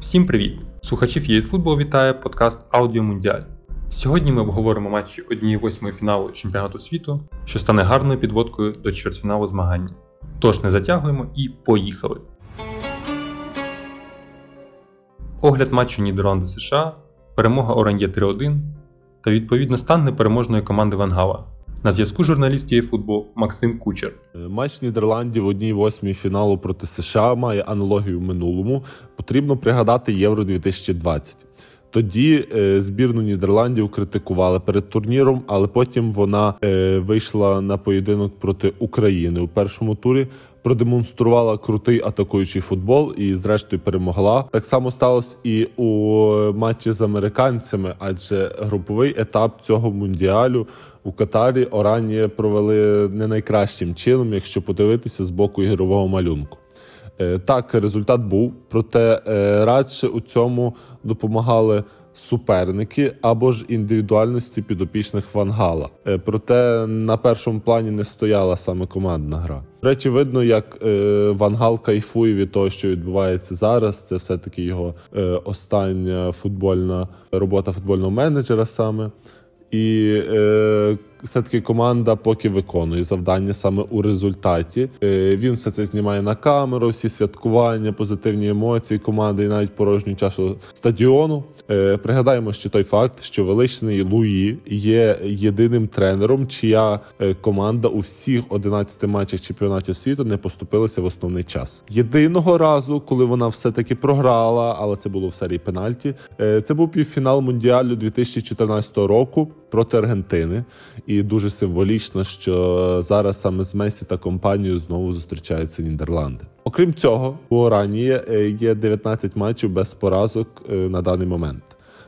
Всім привіт! Слухачів ЄСФутбол вітає подкаст Аудіо Мундіаль. Сьогодні ми обговоримо матчі 1-8 фіналу чемпіонату світу, що стане гарною підводкою до чвертьфіналу змагання. Тож не затягуємо і поїхали. Огляд матчу Нідерланди США, перемога Оран'є 3-1 та відповідно стан непереможної команди Вангала. На зв'язку журналіст ЄФутбол Максим Кучер. Е, матч Нідерландів в 1-8 фіналу проти США має аналогію минулому. Потрібно пригадати Євро 2020. Тоді е, збірну Нідерландів критикували перед турніром, але потім вона е, вийшла на поєдинок проти України у першому турі, продемонструвала крутий атакуючий футбол і, зрештою, перемогла. Так само сталося і у матчі з американцями, адже груповий етап цього мундіалю у Катарі Оранії провели не найкращим чином, якщо подивитися з боку ігрового малюнку. Е, так, результат був, проте е, радше у цьому допомагали суперники або ж індивідуальності підопічних Вангала. Е, проте на першому плані не стояла саме командна гра. До речі, видно, як Вангал кайфує від того, що відбувається зараз. Це все таки його остання футбольна робота футбольного менеджера саме. І е, все-таки команда поки виконує завдання саме у результаті. Е, він все це знімає на камеру, всі святкування, позитивні емоції команди і навіть порожню чашу стадіону. Е, пригадаємо, що той факт, що величний Луї є єдиним тренером, чия е, команда у всіх 11 матчах чемпіонатів світу не поступилася в основний час. Єдиного разу, коли вона все-таки програла, але це було в серії пенальті. Це був півфінал Мундіалю 2014 року проти Аргентини. І дуже символічно, що зараз саме з Месі та компанією знову зустрічаються Нідерланди. Окрім цього, у Оранії е, є 19 матчів без поразок е, на даний момент.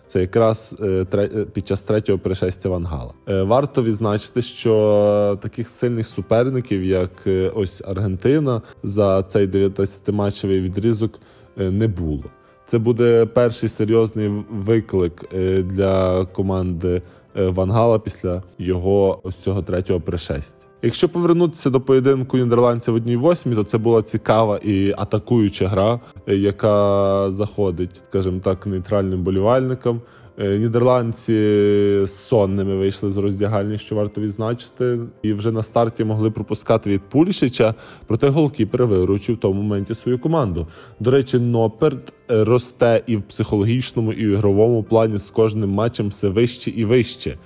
Це якраз е, під час третього пришестя Вангала. Варто відзначити, що таких сильних суперників, як ось Аргентина, за цей 19-матчевий відрізок не було. Це буде перший серйозний виклик для команди Е, Вангала після його ось цього третього пришестя. Якщо повернутися до поєдинку нідерландців в 1-8, то це була цікава і атакуюча гра, е, яка заходить, скажімо так, нейтральним болівальникам. Е, нідерландці сонними вийшли з роздягальні, що варто відзначити, і вже на старті могли пропускати від Пулішича, проте голкіпер виручив в тому моменті свою команду. До речі, Ноперт е, росте і в психологічному, і в ігровому плані з кожним матчем все вище і вище.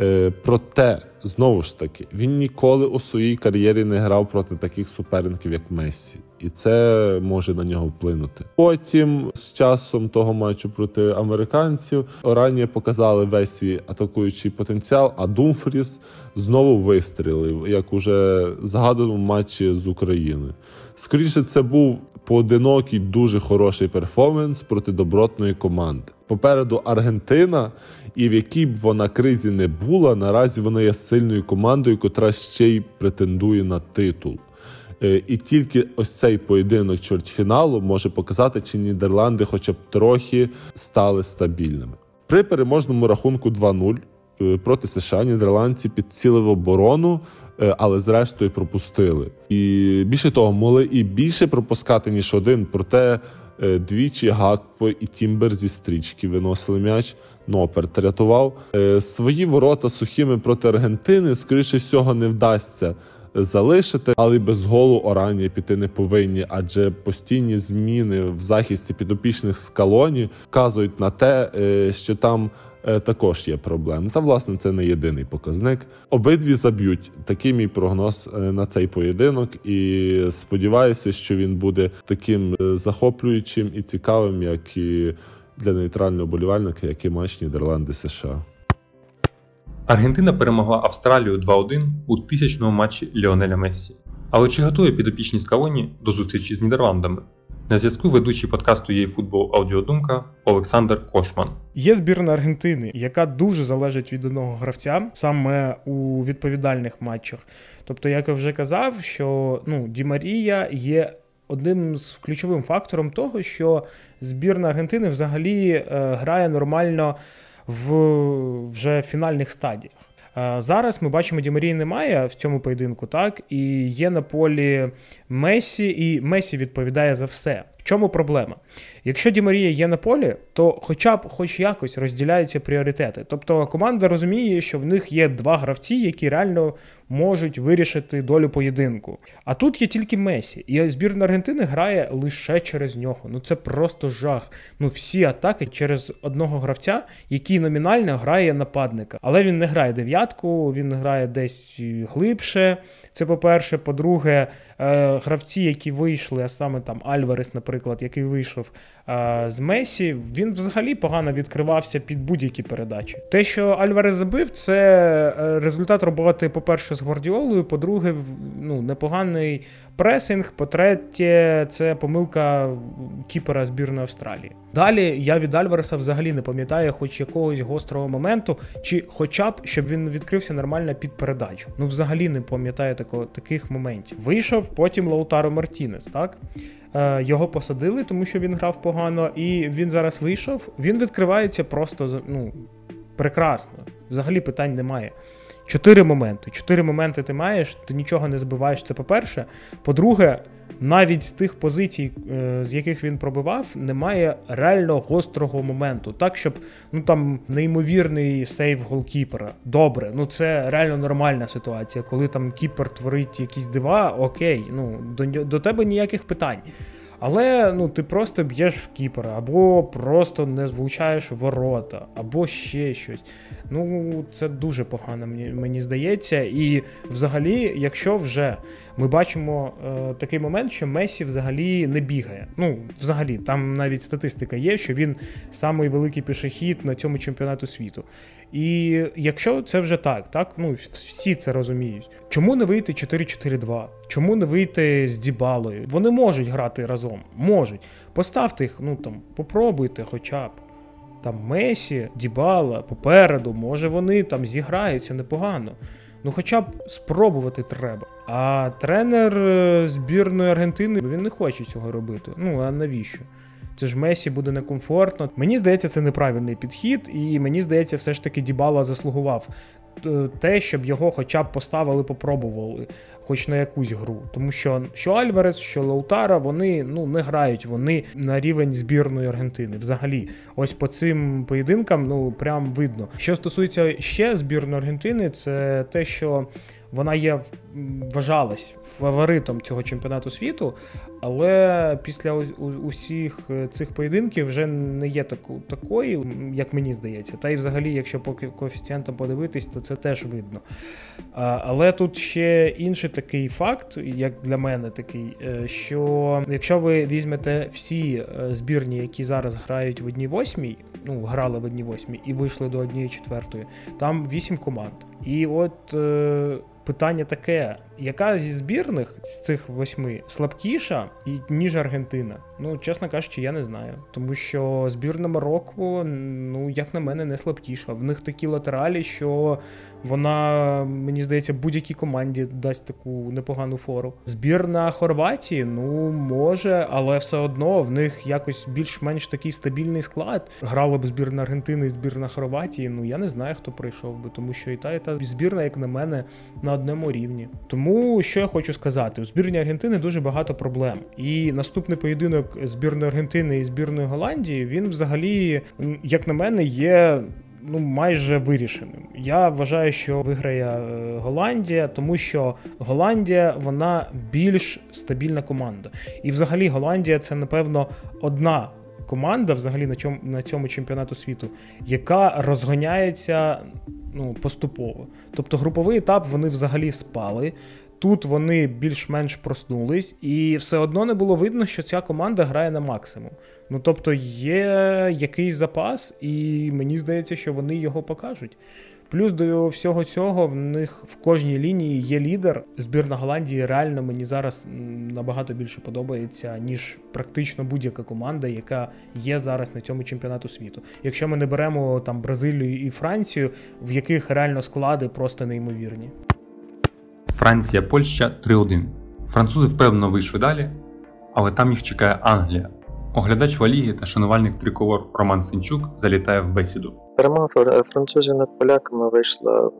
Е, проте знову ж таки він ніколи у своїй кар'єрі не грав проти таких суперників, як Мессі, і це може на нього вплинути. Потім з часом того матчу проти американців Оранія показали весь атакуючий потенціал. А Думфріс знову вистрілив, як уже згадано в матчі з Україною. Скоріше, це був поодинокий дуже хороший перформанс проти добротної команди. Попереду Аргентина, і в якій б вона кризі не була, наразі вона є сильною командою, котра ще й претендує на титул. Е, і тільки ось цей поєдинок чвертьфіналу може показати, чи Нідерланди, хоча б трохи стали стабільними. При переможному рахунку 2-0 е, проти США Нідерландці підцілили оборону. Е, але зрештою пропустили. І більше того, могли і більше пропускати ніж один. Проте двічі Гакпо і Тімбер зі стрічки виносили м'яч. Ноперт рятував е, свої ворота сухими проти Аргентини. Скоріше всього, не вдасться. Залишити, але без голу Оранія піти не повинні, адже постійні зміни в захисті підопічних скалоні вказують на те, що там Е, також є проблем. Та власне це не єдиний показник. Обидві заб'ють такий мій прогноз е, на цей поєдинок, і сподіваюся, що він буде таким е, захоплюючим і цікавим, як і для нейтрального болівальника, як і матч Нідерланди США. Аргентина перемогла Австралію 2-1 у тисячному матчі Ліонеля Мессі. Але чи готує підопічні Скалоні до зустрічі з Нідерландами? На зв'язку ведучий подкасту «Є футбол Аудіодумка Олександр Кошман. Є збірна Аргентини, яка дуже залежить від одного гравця саме у відповідальних матчах. Тобто, як я вже казав, що ну, Ді Марія є одним з ключовим фактором того, що збірна Аргентини взагалі е, грає нормально в вже фінальних стадіях. Е, зараз ми бачимо, Дімарії немає в цьому поєдинку, так і є на полі Месі, і Месі відповідає за все. В чому проблема? Якщо Ді Марія є на полі, то хоча б хоч якось розділяються пріоритети. Тобто команда розуміє, що в них є два гравці, які реально можуть вирішити долю поєдинку. А тут є тільки Месі, і збірна Аргентини грає лише через нього. Ну це просто жах. Ну всі атаки через одного гравця, який номінально грає нападника. Але він не грає дев'ятку, він грає десь глибше. Це по-перше, по-друге, е, гравці, які вийшли, а саме там Альварес, наприклад, який вийшов з Месі, він взагалі погано відкривався під будь-які передачі. Те, що Альварес забив, це е, результат роботи, по-перше, з Гвардіолою, по-друге, ну, непоганий пресинг. По-третє, це помилка кіпера збірної Австралії. Далі я від Альвареса взагалі не пам'ятаю хоч якогось гострого моменту, чи хоча б щоб він відкрився нормально під передачу. Ну, взагалі не пам'ятаю такого таких моментів. Вийшов потім Лаутаро Мартінес, так? Е, Його посадили, тому що він грав погано, і він зараз вийшов. Він відкривається просто ну, прекрасно. Взагалі питань немає. Чотири моменти. Чотири моменти ти маєш, ти нічого не збиваєш. Це по-перше. По-друге, навіть з тих позицій, е, з яких він пробивав, немає реально гострого моменту. Так, щоб ну там неймовірний сейв голкіпера. Добре, ну це реально нормальна ситуація. Коли там кіпер творить якісь дива, окей, ну до, до тебе ніяких питань. Але ну ти просто б'єш в кіпера, або просто не влучаєш ворота, або ще щось. Ну, це дуже погано, мені мені здається. І взагалі, якщо вже ми бачимо е, такий момент, що Месі взагалі не бігає. Ну, взагалі, там навіть статистика є, що він самий великий пішохід на цьому чемпіонату світу. І якщо це вже так, так ну всі це розуміють. Чому не вийти 4-4-2? Чому не вийти з Дібалою? Вони можуть грати разом, можуть. Поставте їх, ну там, попробуйте хоча б. Там Месі, Дібала попереду, може вони там зіграються непогано. Ну, хоча б спробувати треба. А тренер е, збірної Аргентини він не хоче цього робити. Ну а навіщо? Це ж Месі буде некомфортно. Мені здається, це неправильний підхід, і мені здається, все ж таки Дібала заслугував е, те, щоб його хоча б поставили, попробували, хоч на якусь гру. Тому що що Альварес, що Лаутара, вони ну не грають вони на рівень збірної Аргентини. Взагалі, ось по цим поєдинкам, ну прям видно. Що стосується ще збірної Аргентини, це те, що вона є вважалась фаворитом цього чемпіонату світу, але після усіх е, цих поєдинків вже не є таку, такої, як мені здається. Та й взагалі, якщо по коефіцієнтам подивитись, то це теж видно. Але тут ще інший такий факт, як для мене такий, е, що якщо ви візьмете всі е, збірні, які зараз грають в одній восьмій, ну грали в одній восьмій і вийшли до однієї четвертої, там вісім команд. І от питання таке: яка зі збірних з цих восьми слабкіша, ніж Аргентина? Ну, чесно кажучи, я не знаю. Тому що збірна Марокко, ну, як на мене, не слабкіша. В них такі латералі, що вона, мені здається, будь-якій команді дасть таку непогану фору. Збірна Хорватії, ну, може, але все одно в них якось більш-менш такий стабільний склад. Грала б збірна Аргентини і збірна Хорватії. Ну, я не знаю, хто прийшов би, тому що і та, і та збірна, як на мене, на одному рівні. Тому що я хочу сказати, у збірні Аргентини дуже багато проблем. І наступний поєдинок збірної Аргентини і збірної Голландії він взагалі, як на мене, є. Ну, майже вирішеним. Я вважаю, що виграє е, Голландія, тому що Голландія вона більш стабільна команда. І взагалі Голландія це, напевно, одна команда взагалі на цьому на цьому чемпіонату світу, яка розганяється ну, поступово. Тобто груповий етап вони взагалі спали. Тут вони більш-менш проснулись, і все одно не було видно, що ця команда грає на максимум. Ну тобто є якийсь запас, і мені здається, що вони його покажуть. Плюс до всього цього в них в кожній лінії є лідер. Збірна Голландії реально мені зараз набагато більше подобається, ніж практично будь-яка команда, яка є зараз на цьому чемпіонату світу. Якщо ми не беремо там Бразилію і Францію, в яких реально склади просто неймовірні. Франція, Польща 3-1. Французи впевнено вийшли далі, але там їх чекає Англія. Оглядач Валіги та шанувальник триколор Роман Синчук залітає в бесіду. Перемога французів над поляками вийшла в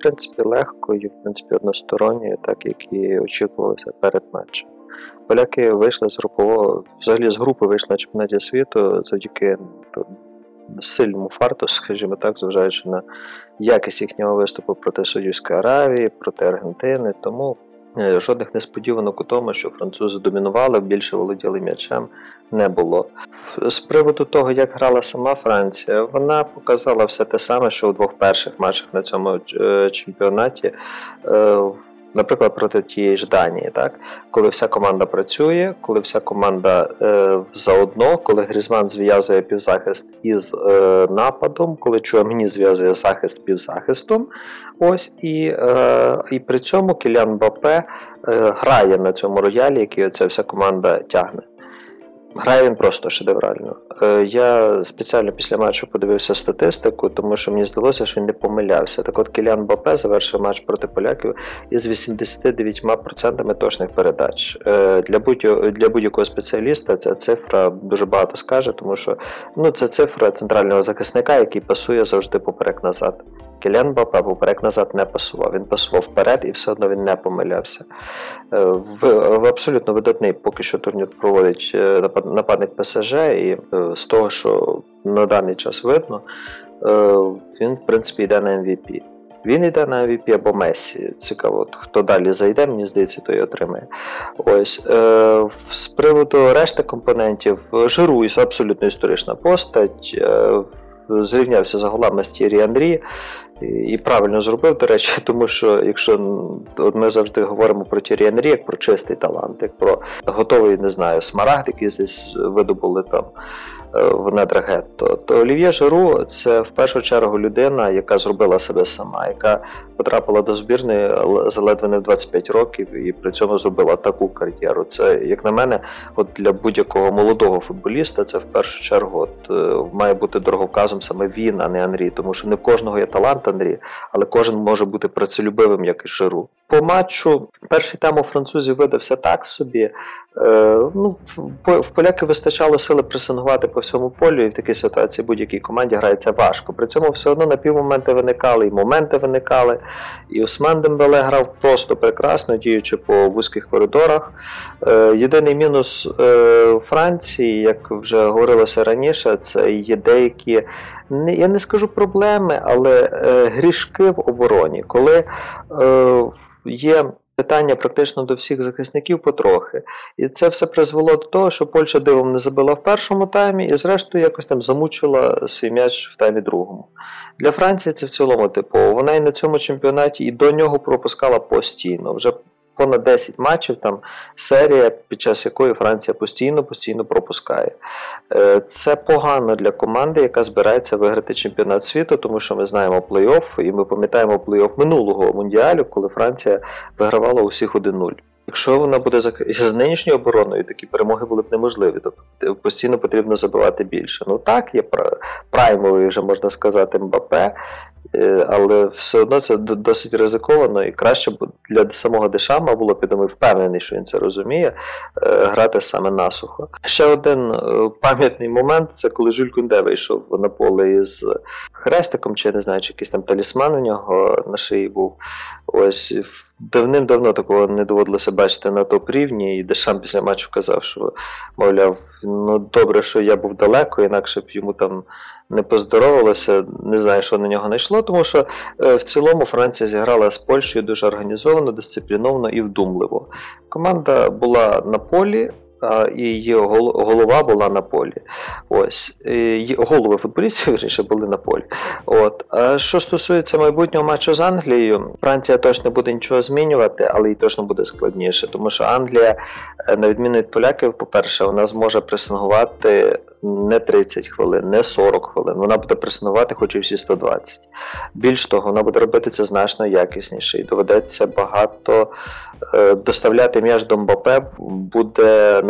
принципі легко і в принципі односторонньою, так як і очікувалося перед матчем. Поляки вийшли з групового, взагалі з групи вийшли на чемпіонаті світу завдяки сильному фарту, скажімо так, зважаючи на якість їхнього виступу проти Саудівської Аравії, проти Аргентини. Тому жодних несподіванок у тому, що французи домінували, більше володіли м'ячем, не було. З приводу того, як грала сама Франція, вона показала все те саме, що у двох перших матчах на цьому е, чемпіонаті. Наприклад, проти тієї ж Данії, так коли вся команда працює, коли вся команда е, заодно, коли Грізман зв'язує півзахист із е, нападом, коли Чуамні зв'язує захист з півзахистом, ось і е, і при цьому Кілян Бапе е, грає на цьому роялі, який оця вся команда тягне. Грає він просто шедеврально. Е, Я спеціально після матчу подивився статистику, тому що мені здалося, що він не помилявся. Так от Кілян Бапе завершив матч проти поляків із 89% точних передач. Е, Для будь- для будь-якого спеціаліста ця цифра дуже багато скаже, тому що ну, це цифра центрального захисника, який пасує завжди поперек-назад. Кілян Бапе поперек назад не пасував. Він пасував вперед і все одно він не помилявся. Е, В, в абсолютно видатний поки що турнір проводить е, напад- нападник ПСЖ, і е, з того, що на даний час видно, він в принципі йде на MVP. Він йде на MVP або Месі. Цікаво, хто далі зайде, мені здається, той отримає. Ось з приводу решти компонентів, Жиру абсолютно історична постать. Зрівнявся за голами з Тірі Андрі і- правильно зробив, до речі, тому що якщо от ми завжди говоримо про Тірі як про чистий талант, як про готовий, не знаю, смарагд, який здесь видобули там в недрах гетто, то Олів'є Жиру це в першу чергу людина, яка зробила себе сама, яка потрапила до збірної л- за ледве не в 25 років і при цьому зробила таку кар'єру. Це, як на мене, от для будь-якого молодого футболіста, це в першу чергу от, е, має бути дороговказом саме він, а не Анрі, тому що не в кожного є талант Анрі, але кожен може бути працелюбивим, як і Жиру. По матчу перший тайм у французів видався так собі. Е, ну, в, по- в поляки вистачало сили пресингувати по всьому полю, і в такій ситуації будь-якій команді грається важко. При цьому все одно напівмоменти виникали, і моменти виникали. І Осман Дембеле грав просто прекрасно, діючи по вузьких коридорах. Е, єдиний мінус е, Франції, як вже говорилося раніше, це є деякі, я не скажу проблеми, але грішки в обороні, коли є. Питання практично до всіх захисників потрохи. І це все призвело до того, що Польща дивом не забила в першому таймі і, зрештою, якось там замучила свій м'яч в таймі другому. Для Франції це в цілому типово. Вона і на цьому чемпіонаті і до нього пропускала постійно. Вже понад 10 матчів там серія, під час якої Франція постійно постійно пропускає. Е, Це погано для команди, яка збирається виграти чемпіонат світу, тому що ми знаємо плей-офф, і ми пам'ятаємо плей-офф минулого мундіалю, коли Франція вигравала усіх 1-0. Якщо вона буде з нинішньою обороною, такі перемоги були б неможливі. Тобто постійно потрібно забивати більше. Ну так, є праймовий, вже можна сказати, Мбапе, е, але все одно це досить ризиковано і краще для самого Дешама було б, впевнений, що він це розуміє, е, грати саме насухо. Ще один е, пам'ятний момент це коли Жюль Кунде вийшов на поле із хрестиком, чи я не знаю, чи якийсь там талісман у нього на шиї був. Ось давним-давно такого не доводилося бачити на топ-рівні, і Дешам після матчу казав, що, мовляв, ну добре, що я був далеко, інакше б йому там не поздоровилося, не знаю, що на нього знайшло, тому що е, в цілому Франція зіграла з Польщею дуже організовано, дисципліновано і вдумливо. Команда була на полі. І її голова була на полі. Ось І голови футболістів вірніше були на полі. От а що стосується майбутнього матчу з Англією, Франція точно буде нічого змінювати, але й точно буде складніше, тому що Англія, е, на відміну від поляків, по-перше, вона зможе пресингувати не 30 хвилин, не 40 хвилин. Вона буде пресингувати хоч і всі 120. Більш того, вона буде робити це значно якісніше і доведеться багато е, доставляти м'яч до Мбапе буде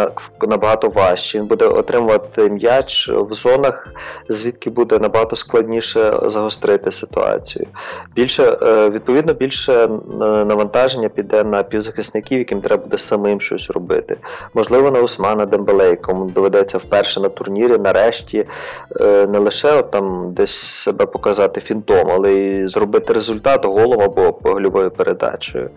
набагато важче. Він буде отримувати м'яч в зонах, звідки буде набагато складніше загострити ситуацію. Більше, е, відповідно, більше навантаження піде на півзахисників, яким треба буде самим щось робити. Можливо, на Усмана Дембеле, якому доведеться вперше на турнірі турнірі нарешті е, не лише от там десь себе показати фінтом, але й зробити результат голом або гольовою передачею.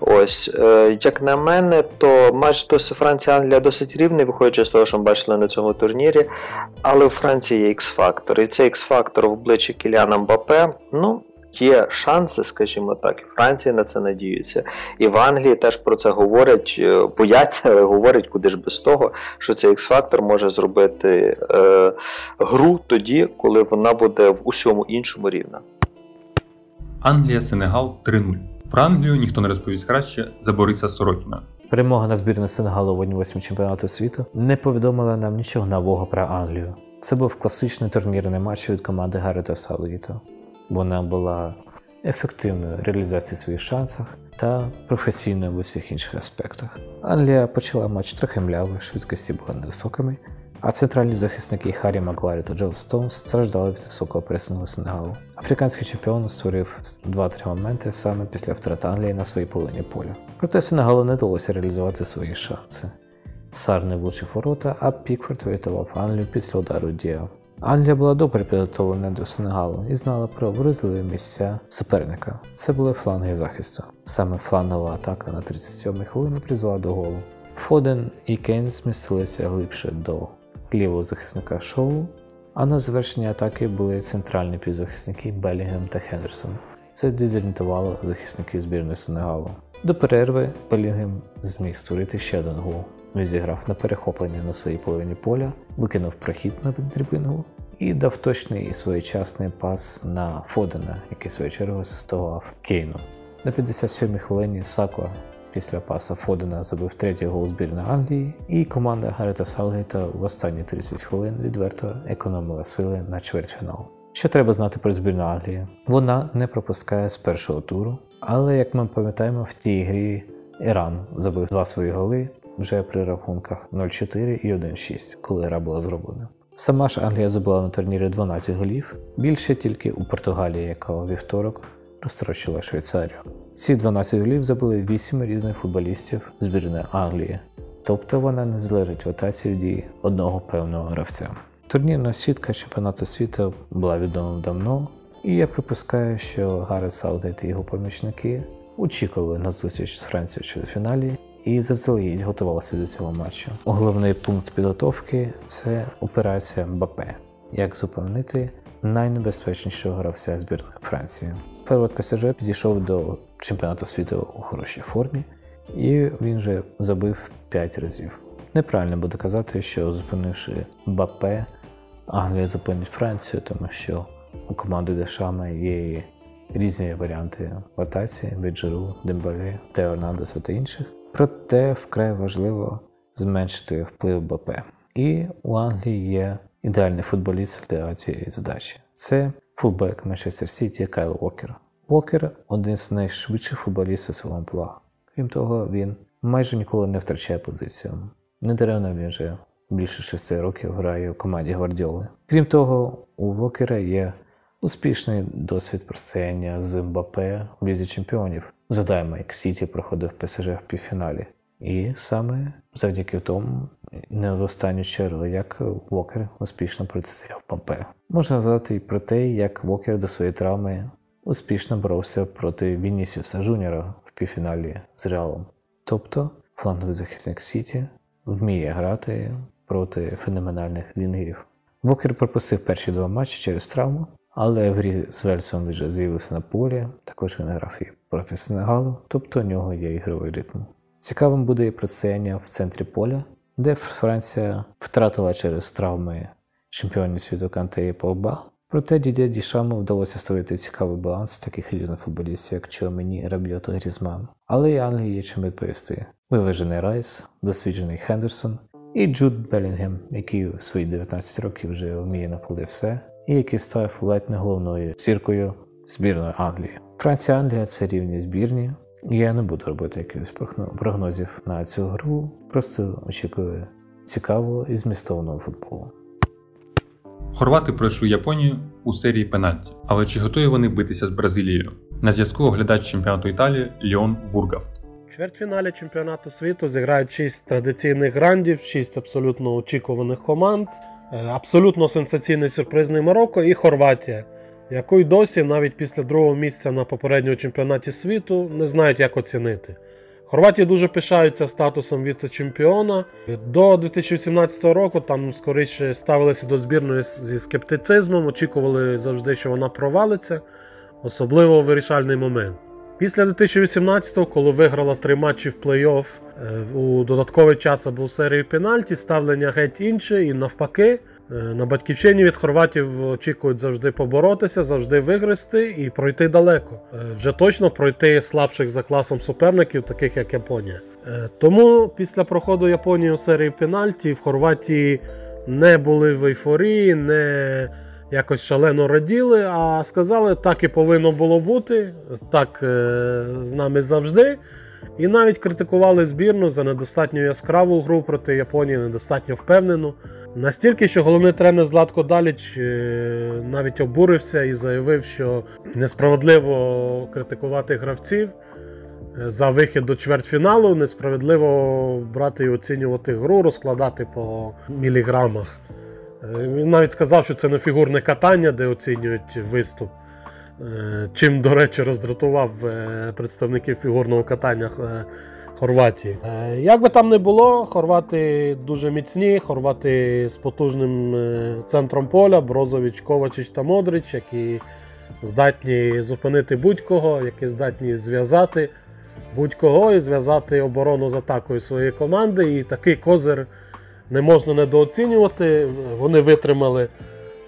Ось, е, як на мене, то матч досить Франція-Англія досить рівний, виходячи з того, що ми бачили на цьому турнірі. Але у Франції є X-фактор. І цей X-фактор в обличчі Кіляна Мбапе, ну є шанси, скажімо так, і Франція на це надіються. І в Англії теж про це говорять, е, бояться, але говорять куди ж без того, що цей X-фактор може зробити е, гру тоді, коли вона буде в усьому іншому рівна. Англія, Сенегал 3-0. Про Англію ніхто не розповість краще за Бориса Сорокіна. Перемога на збірну Сенегалу в 1-8 чемпіонату світу не повідомила нам нічого нового про Англію. Це був класичний турнірний матч від команди Гаррета Саудіта. Вона була ефективною в реалізації своїх шансах та професійною в усіх інших аспектах. Англія почала матч трохи мляво, швидкості були невисокими, а центральні захисники Харрі Магуайр та Джо Стоунс страждали від високого пресингу Сенегалу. Африканський чемпіон створив 2-3 моменти саме після втрат Англії на своїй половині поля. Проте Сенегалу не вдалося реалізувати свої шанси. Сарр не влучив ворота, а Пікфорд врятував Англію після удару Діа. Англія була добре підготовлена до Сенегалу і знала про вразливі місця суперника. Це були фланги захисту. Саме флангова атака на 37-й хвилині призвела до голу. Фоден і Кейн змістилися глибше до лівого захисника шоу, а на завершенні атаки були центральні півзахисники Белінгем та Хендерсон. Це дезорієнтувало захисників збірної Сенегалу. До перерви Белінгем зміг створити ще один гол. Він зіграв на перехоплення на своїй половині поля, викинув прохід на дрібингу і дав точний і своєчасний пас на Фодена, який своєю чергою асистував Кейну. На 57-й хвилині Сако після паса Фодена забив третій гол збірної Англії, і команда Гарета Салгейта в останні 30 хвилин відверто економила сили на чвертьфінал. Що треба знати про збірну Англії? Вона не пропускає з першого туру, але як ми пам'ятаємо, в тій грі Іран забив два свої голи вже при рахунках 0-4 і 1-6, коли гра була зроблена. Сама ж Англія забила на турнірі 12 голів, більше тільки у Португалії, яка у вівторок розтрощила Швейцарію. Ці 12 голів забили 8 різних футболістів збірної Англії, тобто вона не залежить від дії одного певного гравця. Турнірна сітка чемпіонату світу була відома давно, і я припускаю, що Гарет Саутгейт і його помічники очікували на зустріч з Францією в фіналі і заздалегідь готувалися до цього матчу. Головний пункт підготовки це операція Мбапе. Як зупинити найнебезпечнішого гравця збірної Франції. Перед ПСЖ підійшов до чемпіонату світу у хорошій формі, і він вже забив 5 разів. Неправильно буде казати, що зупинивши Мбапе, Англія зупинить Францію, тому що у команди Дешама є різні варіанти атаці від Джеру, Дембале, Тео та інших. Проте вкрай важливо зменшити вплив Мбапе. І у Англії є ідеальний футболіст для цієї задачі. Це фулбек Манчестер Сіті Кайл Уокер. Уокер один з найшвидших футболістів свого амплуа. Крім того, він майже ніколи не втрачає позицію. Недаремно він вже більше шести років грає у команді Гвардіоли. Крім того, у Вокера є успішний досвід протистояння з Мбапе в лізі чемпіонів. Згадаємо, як Сіті проходив ПСЖ в півфіналі. І саме завдяки тому, не в останню чергу, як Вокер успішно протистояв Мбапе. Можна згадати і про те, як Вокер до своєї травми успішно боровся проти Вінісіуса Жуніора в півфіналі з Реалом. Тобто фланговий захисник Сіті вміє грати проти феноменальних вінгерів. Вокер пропустив перші два матчі через травму, але в грі з Вельсом вже з'явився на полі, також він грав і проти Сенегалу, тобто у нього є ігровий ритм. Цікавим буде і протистояння в центрі поля, де Франція втратила через травми чемпіонів світу Канте і Погба. Проте Дідя Дішаму вдалося створити цікавий баланс таких різних футболістів, як Чомені, Рабіо та Грізман. Але і Англії є чим відповісти. Виважений Райс, досвіджений Хендерсон і Джуд Белінгем, який в свої 19 років вже вміє на полі все, і який став ледь не головною зіркою збірної Англії. Франція Англія це рівні збірні. Я не буду робити якихось прогнозів на цю гру, просто очікую цікавого і змістовного футболу. Хорвати пройшли Японію у серії пенальті. Але чи готові вони битися з Бразилією? На зв'язку оглядач чемпіонату Італії Ліон Вургафт. У чвертьфіналі чемпіонату світу зіграють 6 традиційних грандів, 6 абсолютно очікуваних команд. Е, Абсолютно сенсаційний сюрпризний Марокко і Хорватія, яку досі навіть після другого місця на попередньому чемпіонаті світу не знають, як оцінити. Хорватія дуже пишаються статусом віце-чемпіона. До 2018 року там скоріше ставилися до збірної зі скептицизмом, очікували завжди, що вона провалиться, особливо в вирішальний момент. Після 2018-го, коли виграла три матчі в плей-офф е, у додатковий час або у серії пенальті, ставлення геть інше і навпаки. Е, На батьківщині від хорватів очікують завжди поборотися, завжди вигрести і пройти далеко. Е, Вже точно пройти слабших за класом суперників, таких як Японія. Тому після проходу Японії у серії пенальті в Хорватії не були в ейфорії, не якось шалено раділи, а сказали, так і повинно було бути, так е, з нами завжди. І навіть критикували збірну за недостатньо яскраву гру проти Японії, недостатньо впевнену. Настільки, що головний тренер Златко Даліч е, навіть обурився і заявив, що несправедливо критикувати гравців е, за вихід до чвертьфіналу, несправедливо брати і оцінювати гру, розкладати по міліграмах. Е, Він навіть сказав, що це не фігурне катання, де оцінюють виступ. Е, Чим, до речі, роздратував е, представників фігурного катання Хорватії. Як би там не було, хорвати дуже міцні, хорвати з потужним центром поля, Брозович, Ковачич та Модрич, які здатні зупинити будь-кого, які здатні зв'язати будь-кого і зв'язати оборону з атакою своєї команди. І такий козир не можна недооцінювати. Вони витримали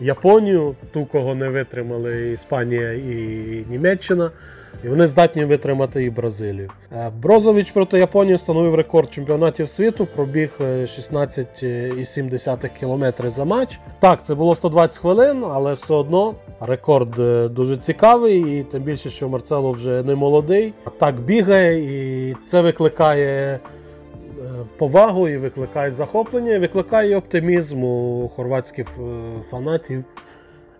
Японію, ту, кого не витримали Іспанія і Німеччина. І вони здатні витримати і Бразилію. Е, Брозович проти Японії встановив рекорд чемпіонатів світу, пробіг е, 16,7 км за матч. Так, це було 120 хвилин, але все одно рекорд е, дуже цікавий, і тим більше, що Марцело вже не молодий. Так бігає, і це викликає е, повагу, і викликає захоплення, і викликає оптимізм у хорватських е, фанатів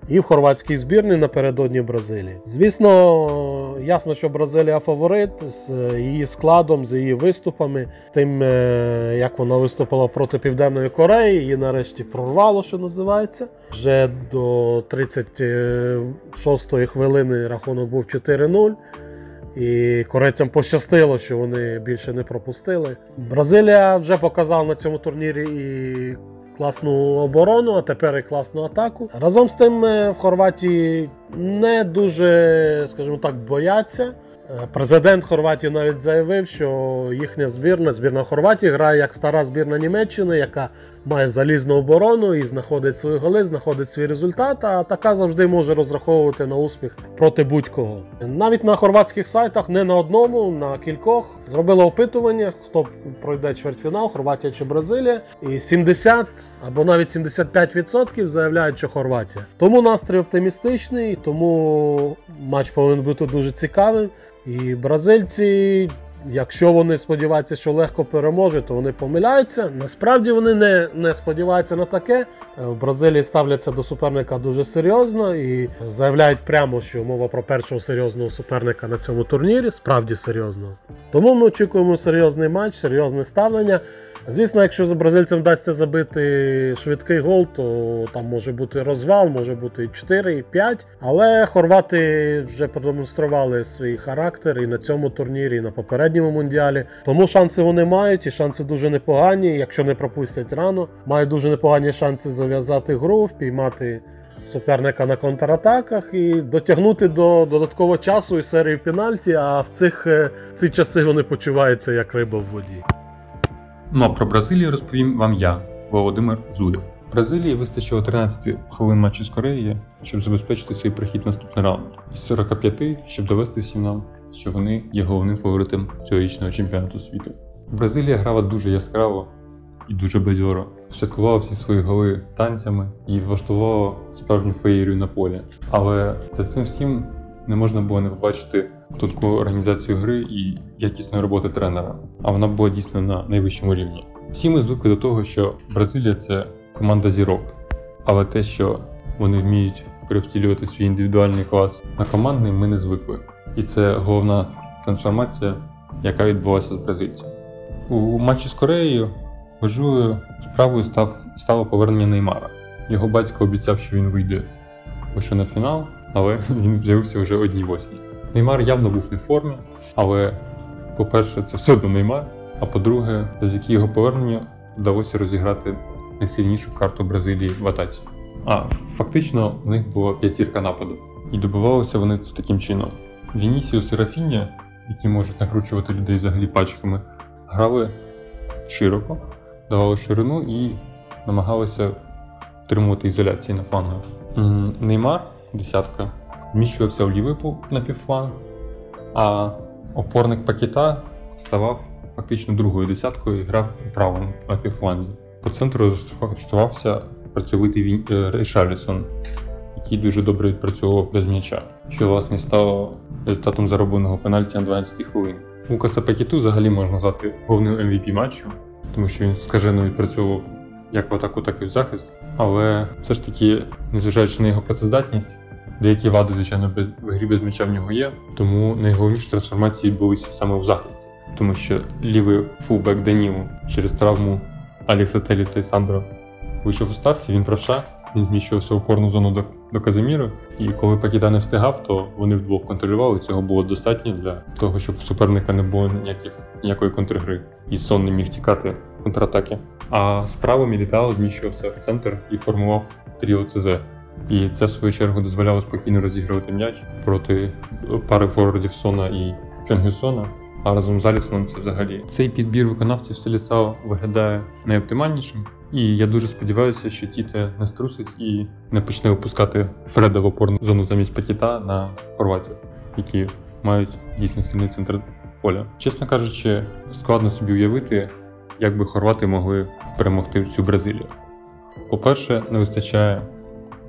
і в хорватській збірні напередодні Бразилії. Звісно, ясно, що Бразилія фаворит з е, її складом, з її виступами, тим, е, як вона виступила проти Південної Кореї, її нарешті прорвало, що називається. Вже до 36-ї хвилини рахунок був 4-0. І корейцям пощастило, що вони більше не пропустили. Бразилія вже показала на цьому турнірі і класну оборону, а тепер і класну атаку. Разом з тим е, в Хорватії не дуже, скажімо так, бояться. Е, Президент Хорватії навіть заявив, що їхня збірна, збірна Хорватії, грає як стара збірна Німеччини, яка має залізну оборону і знаходить свої голи, знаходить свій результат, а така завжди може розраховувати на успіх проти будь-кого. Навіть на хорватських сайтах, не на одному, на кількох зробили опитування, хто пройде чвертьфінал, Хорватія чи Бразилія. І 70 або навіть 75% заявляють, що Хорватія. Тому настрій оптимістичний, тому матч повинен бути дуже цікавим. І бразильці, якщо вони сподіваються, що легко переможуть, то вони помиляються. Насправді вони не, не сподіваються на таке. Е, В Бразилії ставляться до суперника дуже серйозно і заявляють прямо, що мова про першого серйозного суперника на цьому турнірі, справді серйозного. Тому ми очікуємо серйозний матч, серйозне ставлення. Звісно, якщо бразильцям вдасться забити швидкий гол, то там може бути розвал, може бути і 4, і 5. Але хорвати вже продемонстрували свій характер і на цьому турнірі, і на попередньому мундіалі. Тому шанси вони мають, і шанси дуже непогані. Якщо не пропустять рано, мають дуже непогані шанси зав'язати гру, впіймати суперника на контратаках і дотягнути до додаткового часу і серії пенальті. А в цих е, ці часи вони почуваються як риба в воді. Ну а про Бразилію розповім вам я, Володимир Зуєв. Бразилії вистачило 13 хвилин матчу з Кореєю, щоб забезпечити свій прихід в наступний раунд, із 45, щоб довести всім нам, що вони є головним фаворитом цьогорічного чемпіонату світу. Бразилія грала дуже яскраво і дуже бадьоро. Святкувала всі свої голи танцями і влаштувала справжню феєрію на полі. Але за цим всім не можна було не побачити тонку організацію гри і якісної роботи тренера. А вона була дійсно на найвищому рівні. Всі ми звикли до того, що Бразилія це команда зірок, але те, що вони вміють перевтілювати свій індивідуальний клас на командний, ми не звикли. І це головна трансформація, яка відбулася з бразильцем. У матчі з Кореєю важливою справою став, стало повернення Неймара. Його батько обіцяв, що він вийде лише на фінал, але він з'явився вже одній восьмій. Неймар явно був не в формі, але, по-перше, це все одно Неймар. А по-друге, завдяки його поверненню вдалося розіграти найсильнішу карту Бразилії в атаці. А фактично в них була п'ятірка нападу. І добивалися вони це таким чином. Вінісіус і Рафіння, які можуть накручувати людей взагалі пачками, грали широко, давали ширину і намагалися утримувати ізоляції на флангах. Неймар, десятка, вміщувався в лівий напівфланг, а опорник Пакіта ставав фактично другою десяткою і грав у правому напівфланзі. По центру застосувався працьовитий е, Рейшарлісон, який дуже добре відпрацьовував без м'яча, що власне стало результатом заробленого пенальті на 12 хвилин. Лукаса Пакіту взагалі можна назвати головним MVP матчу, тому що він скажено відпрацьовував як в атаку, так і в захист. Але все ж таки, незважаючи на його працездатність, деякі вади, звичайно, без- в грі без м'яча в нього є, тому найголовніші трансформації відбулися саме в захисті, тому що лівий фулбек Данілу через травму Аліса Теліса і Сандро вийшов у старті, він правша, він вміщувався в опорну зону до, до Казиміру, і коли Пакіта не встигав, то вони вдвох контролювали. Цього було достатньо для того, щоб суперника не було ніяких, ніякої контргри, і сон не міг тікати в контратаки. А справа Мілітао зміщувався в центр і формував тріо ЦЗ. І це, в свою чергу, дозволяло спокійно розігрувати м'яч проти пари форвардів Сона і Чонгюсона. А разом з Алісоном це взагалі цей підбір виконавців Селісао виглядає найоптимальнішим. І я дуже сподіваюся, що Тіте не струсить і не почне випускати Фреда в опорну зону замість Пакіта на хорватів, які мають дійсно сильний центр поля. Чесно кажучи, складно собі уявити, як би хорвати могли перемогти цю Бразилію. По-перше, не вистачає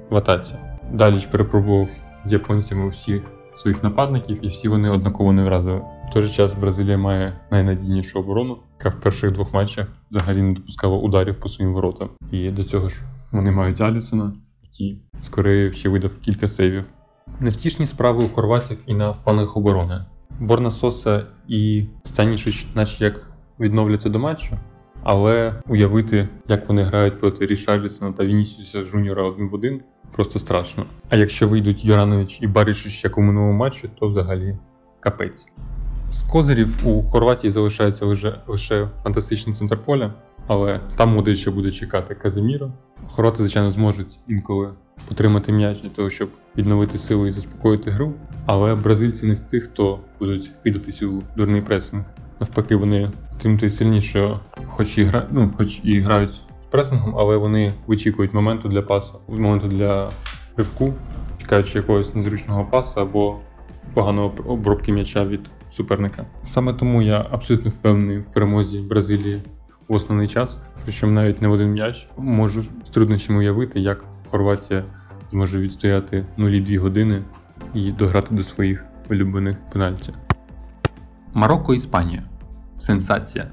в атаці. Даліч перепробував з японцями всі своїх нападників, і всі вони однаково не вразили. В той же час Бразилія має найнадійнішу оборону, яка в перших двох матчах взагалі не допускала ударів по своїм воротам. І до цього ж вони мають Алісона, який скорее ще видав кілька сейвів. Невтішні справи у хорватів і на флангах оборони. Борна Соса і Станішич, наче як відновляться до матчу, але уявити, як вони грають проти Рішарлісона та Вінісіуса Жуніора один в один, просто страшно. А якщо вийдуть Юранович і Барішич як у минулому матчі, то взагалі капець. З козирів у Хорватії залишається лише, лише фантастичний центр поля, але там Модрич ще буде чекати Казиміро. Хорвати, звичайно, зможуть інколи потримати м'яч для того, щоб відновити сили і заспокоїти гру. Але бразильці не з тих, хто будуть кидатись у дурний пресинг. Навпаки, вони тим сильніше, хоч і гра... ну, хоч і грають пресингом, але вони вичікують моменту для пасу, моменту для ривку, чекаючи якогось незручного пасу або поганого обробки м'яча від суперника. Саме тому я абсолютно впевнений в перемозі Бразилії в основний час, причому навіть не в один м'яч. Можу з труднощами уявити, як Хорватія зможе відстояти нулі дві години і дограти до своїх улюблених пенальті. Марокко Іспанія. Сенсація.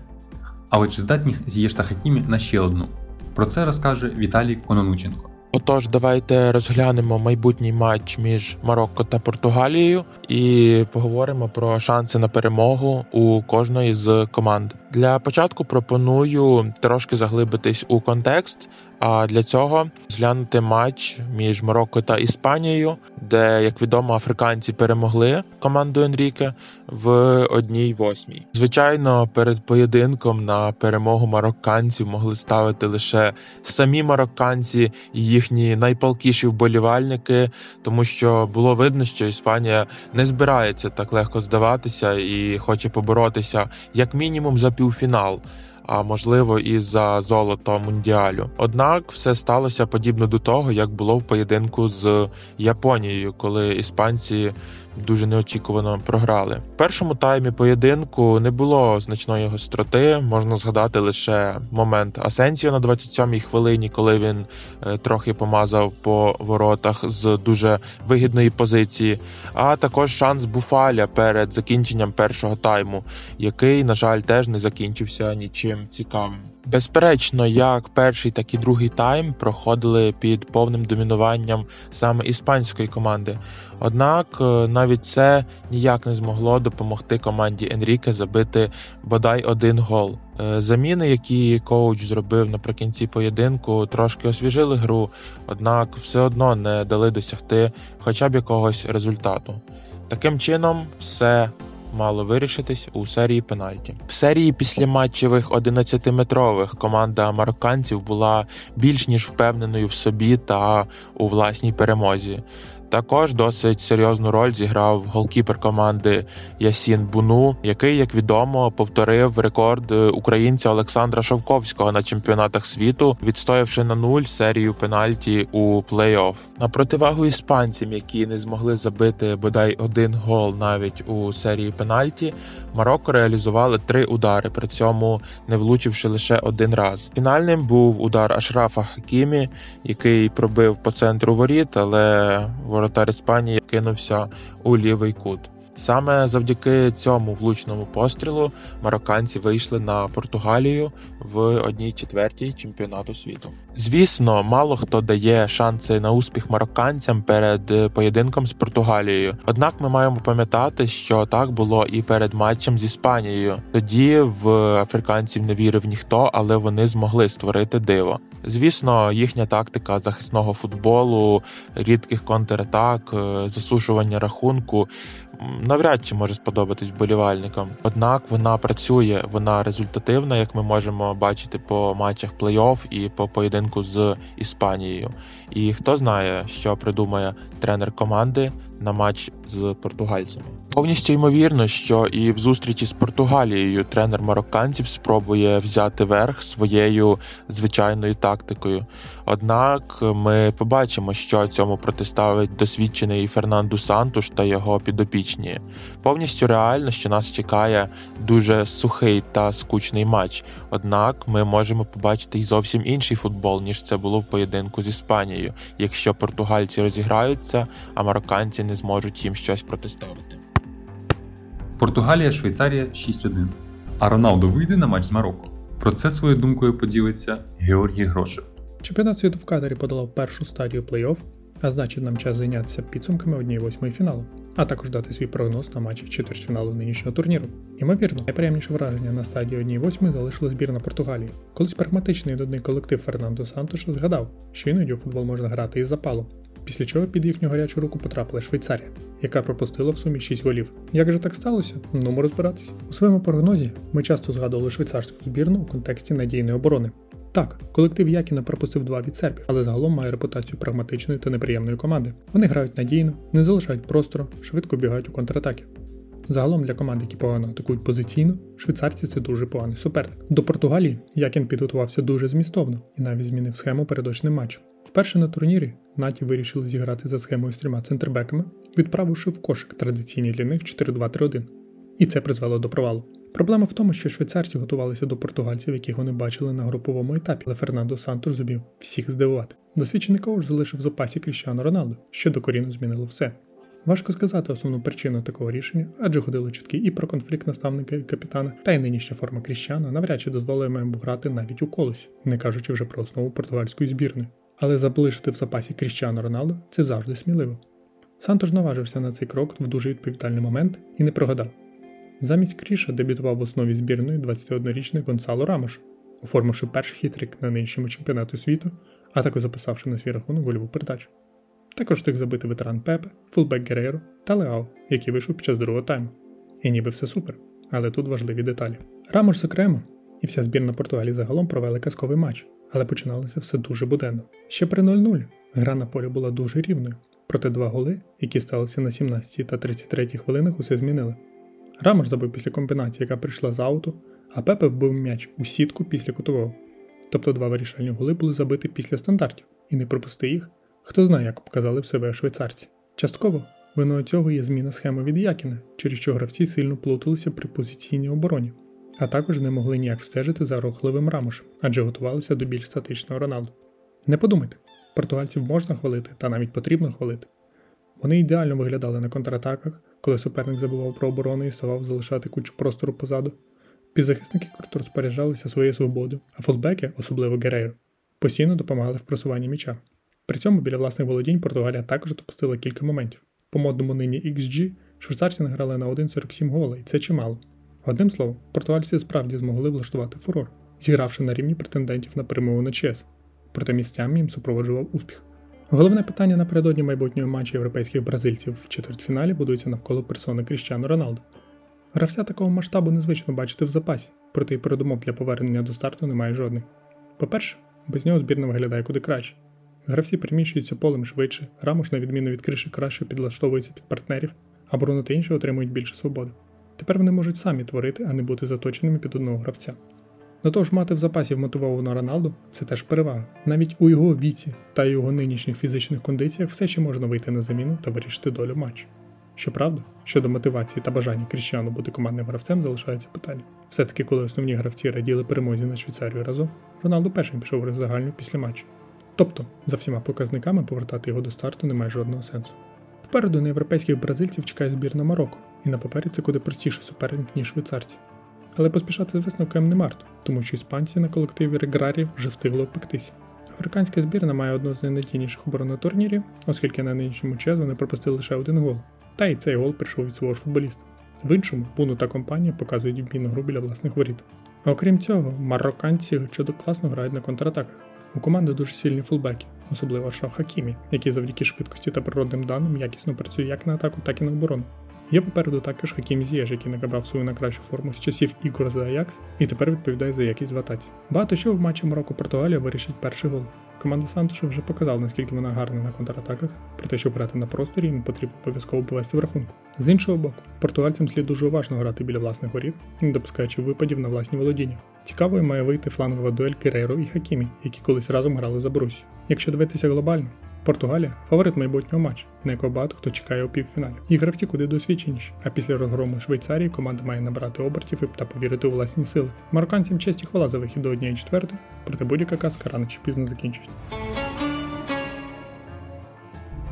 Але чи здатні Зієшта Хакімі на ще одну? Про це розкаже Віталій Кононученко. Отож, давайте розглянемо майбутній матч між Марокко та Португалією і поговоримо про шанси на перемогу у кожної з команд. Для початку пропоную трошки заглибитись у контекст. А для цього зглянути матч між Марокко та Іспанією, де, як відомо, африканці перемогли команду Енріке в одній восьмій. Звичайно, перед поєдинком на перемогу марокканців могли ставити лише самі марокканці і їхні найпалкіші вболівальники, тому що було видно, що Іспанія не збирається так легко здаватися і хоче поборотися як мінімум за півфінал. А можливо, і за золото мундіалю. Однак все сталося подібно до того, як було в поєдинку з Японією, коли іспанці дуже неочікувано програли. В першому таймі поєдинку не було значної гостроти. Можна згадати лише момент Асенсіо на 27-й хвилині, коли він е, трохи помазав по воротах з дуже вигідної позиції. А також шанс Буфаля перед закінченням першого тайму, який, на жаль, теж не закінчився нічим цікавим. Безперечно, як перший, так і другий тайм проходили під повним домінуванням саме іспанської команди. Однак е, навіть це ніяк не змогло допомогти команді Енріке забити бодай один гол. Е, Заміни, які коуч зробив наприкінці поєдинку, трошки освіжили гру, однак все одно не дали досягти хоча б якогось результату. Таким чином, все мало вирішитись у серії пенальті. В серії післяматчевих 11-метрових команда марокканців була більш ніж впевненою в собі та у власній перемозі. Також досить серйозну роль зіграв голкіпер команди Ясін Буну, який, як відомо, повторив рекорд українця Олександра Шовковського на чемпіонатах світу, відстоявши на нуль серію пенальті у плей-офф. На противагу іспанцям, які не змогли забити бодай один гол навіть у серії пенальті, Марокко реалізували три удари, при цьому не влучивши лише один раз. Фінальним був удар Ашрафа Хакімі, який пробив по центру воріт, але воротар Іспанії кинувся у лівий кут. Саме завдяки цьому влучному пострілу марокканці вийшли на Португалію в одній четвертій чемпіонату світу. Звісно, мало хто дає шанси на успіх марокканцям перед поєдинком з Португалією. Однак ми маємо пам'ятати, що так було і перед матчем з Іспанією. Тоді в африканців не вірив ніхто, але вони змогли створити диво. Звісно, їхня тактика захисного футболу, рідких контратак, засушування рахунку навряд чи може сподобатись вболівальникам. Однак вона працює, вона результативна, як ми можемо бачити по матчах плей-офф і по поєдинку з Іспанією. І хто знає, що придумає тренер команди на матч з португальцями. Повністю ймовірно, що і в зустрічі з Португалією тренер марокканців спробує взяти верх своєю звичайною тактикою. Однак ми побачимо, що цьому протиставить досвідчений Фернанду Сантуш та його підопічні. Повністю реально, що нас чекає дуже сухий та скучний матч. Однак ми можемо побачити й зовсім інший футбол, ніж це було в поєдинку з Іспанією, якщо португальці розіграються, а марокканці не зможуть їм щось протиставити. Португалія, Швейцарія 6-1. А Роналдо вийде на матч з Марокко. Про це своєю думкою поділиться Георгій Грошев. Чемпіонат світу в Катарі подолав першу стадію плей-офф, а значить нам час зайнятися підсумками 1-8 фіналу, а також дати свій прогноз на матчі четвертьфіналу нинішнього турніру. Ймовірно, найприємніше враження на стадії 1-8 залишила збірна Португалії. Колись прагматичний додний колектив Фернандо Сантоша згадав, що іноді у футбол можна грати із запалом. Після чого під їхню гарячу руку потрапила Швейцарія, яка пропустила в сумі 6 голів. Як же так сталося? Ну розбиратися. У своєму прогнозі ми часто згадували швейцарську збірну у контексті надійної оборони. Так, колектив Якіна пропустив два від сербів, але загалом має репутацію прагматичної та неприємної команди. Вони грають надійно, не залишають простору, швидко бігають у контратаки. Загалом для команд, які погано атакують позиційно, швейцарці це дуже поганий суперник. До Португалії Якін підготувався дуже змістовно і навіть змінив схему перед очним матчем. Вперше на турнірі Наті вирішили зіграти за схемою з трьома центрбеками, відправивши в кошик традиційний для них 4-2-3-1. І це призвело до провалу. Проблема в тому, що швейцарці готувалися до португальців, яких вони бачили на груповому етапі, але Фернандо Сантуш зумів всіх здивувати. Досвідчений коуч залишив в запасі Кріщану Роналду, що докорінно змінило все. Важко сказати основну причину такого рішення, адже ходили чутки і про конфлікт наставника і капітана, та й нинішня форма Кріщана навряд чи дозволить йому грати навіть у колесі, не кажучи вже про основу португальської збірної. Але залишити в запасі Кріщану Роналду це завжди сміливо. Сантош наважився на цей крок в дуже відповідальний момент і не прогадав. Замість Кріша дебютував в основі збірної 21-річний Гонсало Рамош, оформивши перший хітрик на нинішньому чемпіонату світу, а також записавши на свій рахунок гольову передачу. Також встиг забити ветеран Пепе, фулбек Геррейро та Леао, який вийшов під час другого тайму. І ніби все супер, але тут важливі деталі. Рамош зокрема, і вся збірна Португалії загалом провели казковий матч, але починалося все дуже буденно. Ще при 0-0 гра на полі була дуже рівною, проте два голи, які сталися на 17 та 33 хвилинах, усе змінили. Рамош забив після комбінації, яка прийшла з ауту, а Пепе вбив м'яч у сітку після кутового. Тобто два вирішальні голи були забиті після стандартів, і не пропусти їх, хто знає, як показали б себе швейцарці. Частково виною цього є зміна схеми від Якіна, через що гравці сильно плуталися при позиційній обороні, а також не могли ніяк встежити за рухливим рамошем, адже готувалися до більш статичного Роналду. Не подумайте, португальців можна хвалити та навіть потрібно хвалити. Вони ідеально виглядали на контратаках, коли суперник забував про оборону і ставав залишати кучу простору позаду. Півзахисники круто розпоряджалися своєю свободою, а футбеки, особливо Герейро, постійно допомагали в просуванні м'яча. При цьому біля власних володінь Португалія також допустила кілька моментів. По модному нині XG швейцарці награли на 1,47 гола, і це чимало. Одним словом, португальці справді змогли влаштувати фурор, зігравши на рівні претендентів на перемогу на ЧС. Проте місцями їм супроводжував успіх. Головне питання напередодні майбутнього матчу європейських бразильців в четвертьфіналі будується навколо персони Кріщану Роналду. Гравця такого масштабу незвично бачити в запасі, проте й передумов для повернення до старту немає жодних. По-перше, без нього збірна виглядає куди краще. Гравці переміщуються полем швидше, Рамуш, на відміну від криші, краще підлаштовується під партнерів, а Бруно та інші отримують більше свободи. Тепер вони можуть самі творити, а не бути заточеними під одного гравця. До того мати в запасі вмотивованого Роналду це теж перевага. Навіть у його віці та його нинішніх фізичних кондиціях все ще можна вийти на заміну та вирішити долю матчу. Щоправда, щодо мотивації та бажання Кріщану бути командним гравцем залишається питання. Все-таки, коли основні гравці раділи перемозі на Швейцарію разом, Роналду першим пішов в роздягальню після матчу. Тобто, за всіма показниками повертати його до старту немає жодного сенсу. Попереду на європейських бразильців чекає збірна Марокко, і на папері це куди простіший суперник, ніж швейцарці. Але поспішати з висновком не варто, тому що іспанці на колективі реграрів вже встигли опектися. Африканська збірна має одну з найнадійніших на турнірі, оскільки на нинішньому чеsu вони пропустили лише один гол. Та й цей гол прийшов від свого ж футболіста. В іншому Буну та компанія показують вмійну гру біля власних воріт. А окрім цього, марокканці чудо класно грають на контратаках. У команди дуже сильні фулбеки, особливо Шраф Хакімі, який завдяки швидкості та природним даним якісно працює як на атаку, так і на оборону. Є попереду також Хакім Зієш, який набрав свою найкращу форму з часів ігор за Аякс і тепер відповідає за якість в атаці. Багато чого в матчі Марокко Португалія вирішить перший гол. Команда Сантоша вже показала, наскільки вона гарна на контратаках, проте, щоб грати на просторі, їм потрібно обов'язково повести в рахунку. З іншого боку, португальцям слід дуже уважно грати біля власних воріт, не допускаючи випадів на власні володіння. Цікавою має вийти флангова дуель Керейро і Хакімі, які колись разом грали за Борусю. Якщо дивитися глобально, Португалія фаворит майбутнього матчу, на якого багато хто чекає у півфіналі. І гравці куди досвідченіші. А після розгрому Швейцарії команда має набрати обертів та повірити у власні сили. Марокканцям честь і хвала за вихід до однієї четвертої, проте будь-яка казка рано чи пізно закінчиться.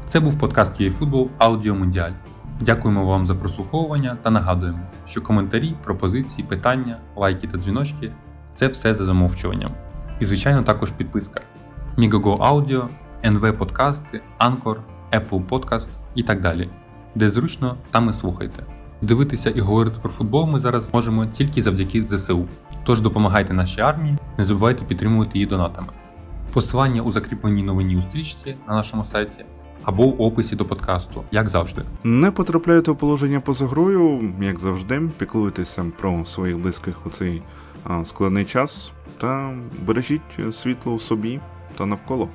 Це був подкаст «Єйфутбол Аудіо Мундіаль. Дякуємо вам за прослуховування та нагадуємо, що коментарі, пропозиції, питання, лайки та дзвіночки це все за замовчуванням. І, звичайно, також підписка. Мігаго Аудіо, НВ Подкасти, Anchor, Apple Podcast і так далі. Де зручно, там і слухайте. Дивитися і говорити про футбол ми зараз можемо тільки завдяки ЗСУ. Тож допомагайте нашій армії, не забувайте підтримувати її донатами. Посилання у закріпленій новині у стрічці на нашому сайті або в описі до подкасту, як завжди. Не потрапляєте у положення поза грою, як завжди, піклуйтеся про своїх близьких у цей складний час та бережіть світло у собі та навколо.